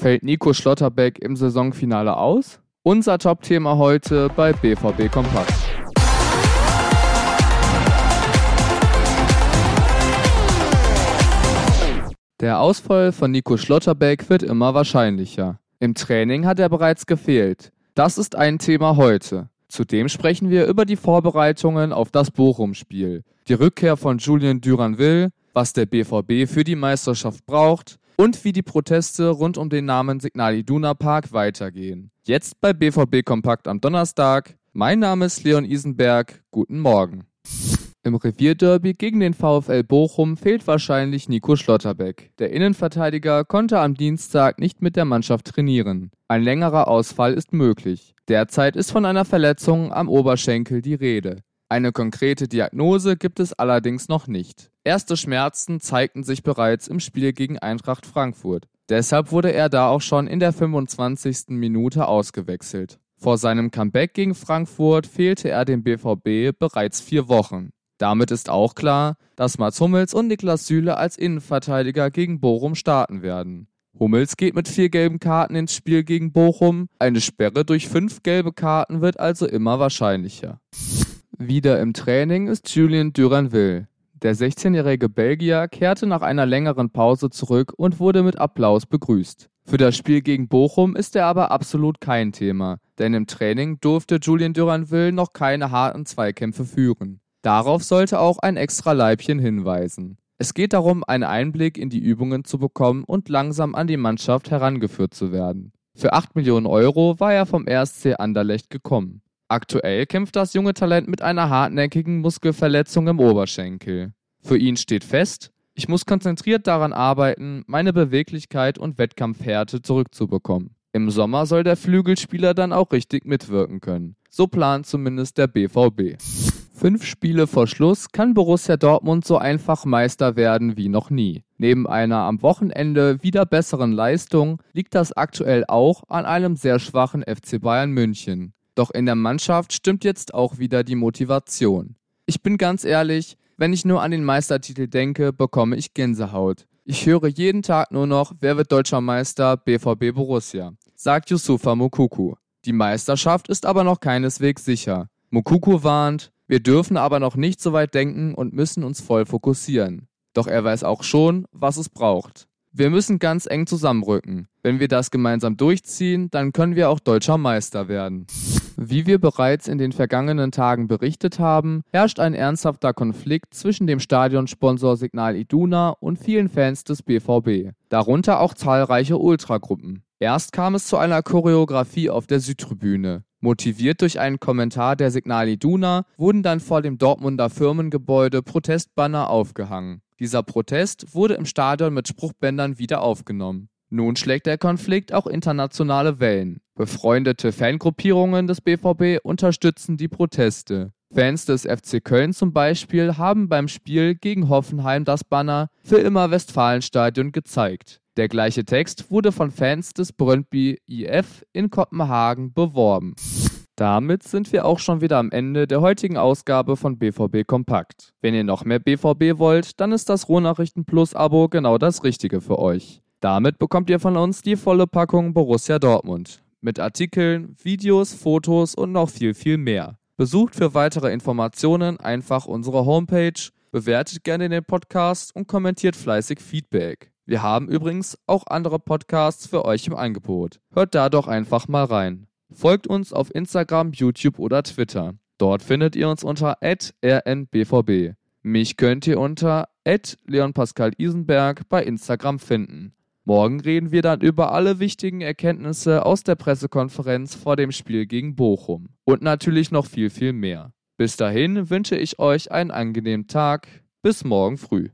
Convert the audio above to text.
Fällt Nico Schlotterbeck im Saisonfinale aus? Unser Top-Thema heute bei BVB Kompakt. Der Ausfall von Nico Schlotterbeck wird immer wahrscheinlicher. Im Training hat er bereits gefehlt. Das ist ein Thema heute. Zudem sprechen wir über die Vorbereitungen auf das Bochum-Spiel, die Rückkehr von Julian Duranville, was der BVB für die Meisterschaft braucht und wie die Proteste rund um den Namen Signal Iduna Park weitergehen. Jetzt bei BVB Kompakt am Donnerstag. Mein Name ist Leon Isenberg. Guten Morgen. Im Revierderby gegen den VfL Bochum fehlt wahrscheinlich Nico Schlotterbeck. Der Innenverteidiger konnte am Dienstag nicht mit der Mannschaft trainieren. Ein längerer Ausfall ist möglich. Derzeit ist von einer Verletzung am Oberschenkel die Rede. Eine konkrete Diagnose gibt es allerdings noch nicht. Erste Schmerzen zeigten sich bereits im Spiel gegen Eintracht Frankfurt. Deshalb wurde er da auch schon in der 25. Minute ausgewechselt. Vor seinem Comeback gegen Frankfurt fehlte er dem BVB bereits vier Wochen. Damit ist auch klar, dass Mats Hummels und Niklas Süle als Innenverteidiger gegen Bochum starten werden. Hummels geht mit vier gelben Karten ins Spiel gegen Bochum. Eine Sperre durch fünf gelbe Karten wird also immer wahrscheinlicher. Wieder im Training ist Julien Duranville. Der 16-jährige Belgier kehrte nach einer längeren Pause zurück und wurde mit Applaus begrüßt. Für das Spiel gegen Bochum ist er aber absolut kein Thema, denn im Training durfte Julien Duranville noch keine harten Zweikämpfe führen. Darauf sollte auch ein extra Leibchen hinweisen. Es geht darum, einen Einblick in die Übungen zu bekommen und langsam an die Mannschaft herangeführt zu werden. Für 8 Millionen Euro war er vom RSC Anderlecht gekommen. Aktuell kämpft das junge Talent mit einer hartnäckigen Muskelverletzung im Oberschenkel. Für ihn steht fest, ich muss konzentriert daran arbeiten, meine Beweglichkeit und Wettkampfhärte zurückzubekommen. Im Sommer soll der Flügelspieler dann auch richtig mitwirken können. So plant zumindest der BVB. Fünf Spiele vor Schluss kann Borussia Dortmund so einfach Meister werden wie noch nie. Neben einer am Wochenende wieder besseren Leistung liegt das aktuell auch an einem sehr schwachen FC Bayern München. Doch in der Mannschaft stimmt jetzt auch wieder die Motivation. Ich bin ganz ehrlich, wenn ich nur an den Meistertitel denke, bekomme ich Gänsehaut. Ich höre jeden Tag nur noch, wer wird deutscher Meister BVB Borussia, sagt Yusufa Mukuku. Die Meisterschaft ist aber noch keineswegs sicher. Mukuku warnt, wir dürfen aber noch nicht so weit denken und müssen uns voll fokussieren. Doch er weiß auch schon, was es braucht. Wir müssen ganz eng zusammenrücken. Wenn wir das gemeinsam durchziehen, dann können wir auch deutscher Meister werden. Wie wir bereits in den vergangenen Tagen berichtet haben, herrscht ein ernsthafter Konflikt zwischen dem Stadionsponsor Signal Iduna und vielen Fans des BVB, darunter auch zahlreiche Ultragruppen. Erst kam es zu einer Choreografie auf der Südtribüne. Motiviert durch einen Kommentar der Signal Iduna wurden dann vor dem Dortmunder Firmengebäude Protestbanner aufgehangen. Dieser Protest wurde im Stadion mit Spruchbändern wieder aufgenommen. Nun schlägt der Konflikt auch internationale Wellen. Befreundete Fangruppierungen des BVB unterstützen die Proteste. Fans des FC Köln zum Beispiel haben beim Spiel gegen Hoffenheim das Banner Für immer Westfalenstadion gezeigt. Der gleiche Text wurde von Fans des Brøndby IF in Kopenhagen beworben. Damit sind wir auch schon wieder am Ende der heutigen Ausgabe von BVB Kompakt. Wenn ihr noch mehr BVB wollt, dann ist das Rohnachrichten Plus Abo genau das Richtige für euch. Damit bekommt ihr von uns die volle Packung Borussia Dortmund. Mit Artikeln, Videos, Fotos und noch viel, viel mehr. Besucht für weitere Informationen einfach unsere Homepage, bewertet gerne den Podcast und kommentiert fleißig Feedback. Wir haben übrigens auch andere Podcasts für euch im Angebot. Hört da doch einfach mal rein. Folgt uns auf Instagram, YouTube oder Twitter. Dort findet ihr uns unter rnbvb. Mich könnt ihr unter Leon Pascal Isenberg bei Instagram finden. Morgen reden wir dann über alle wichtigen Erkenntnisse aus der Pressekonferenz vor dem Spiel gegen Bochum. Und natürlich noch viel, viel mehr. Bis dahin wünsche ich euch einen angenehmen Tag. Bis morgen früh.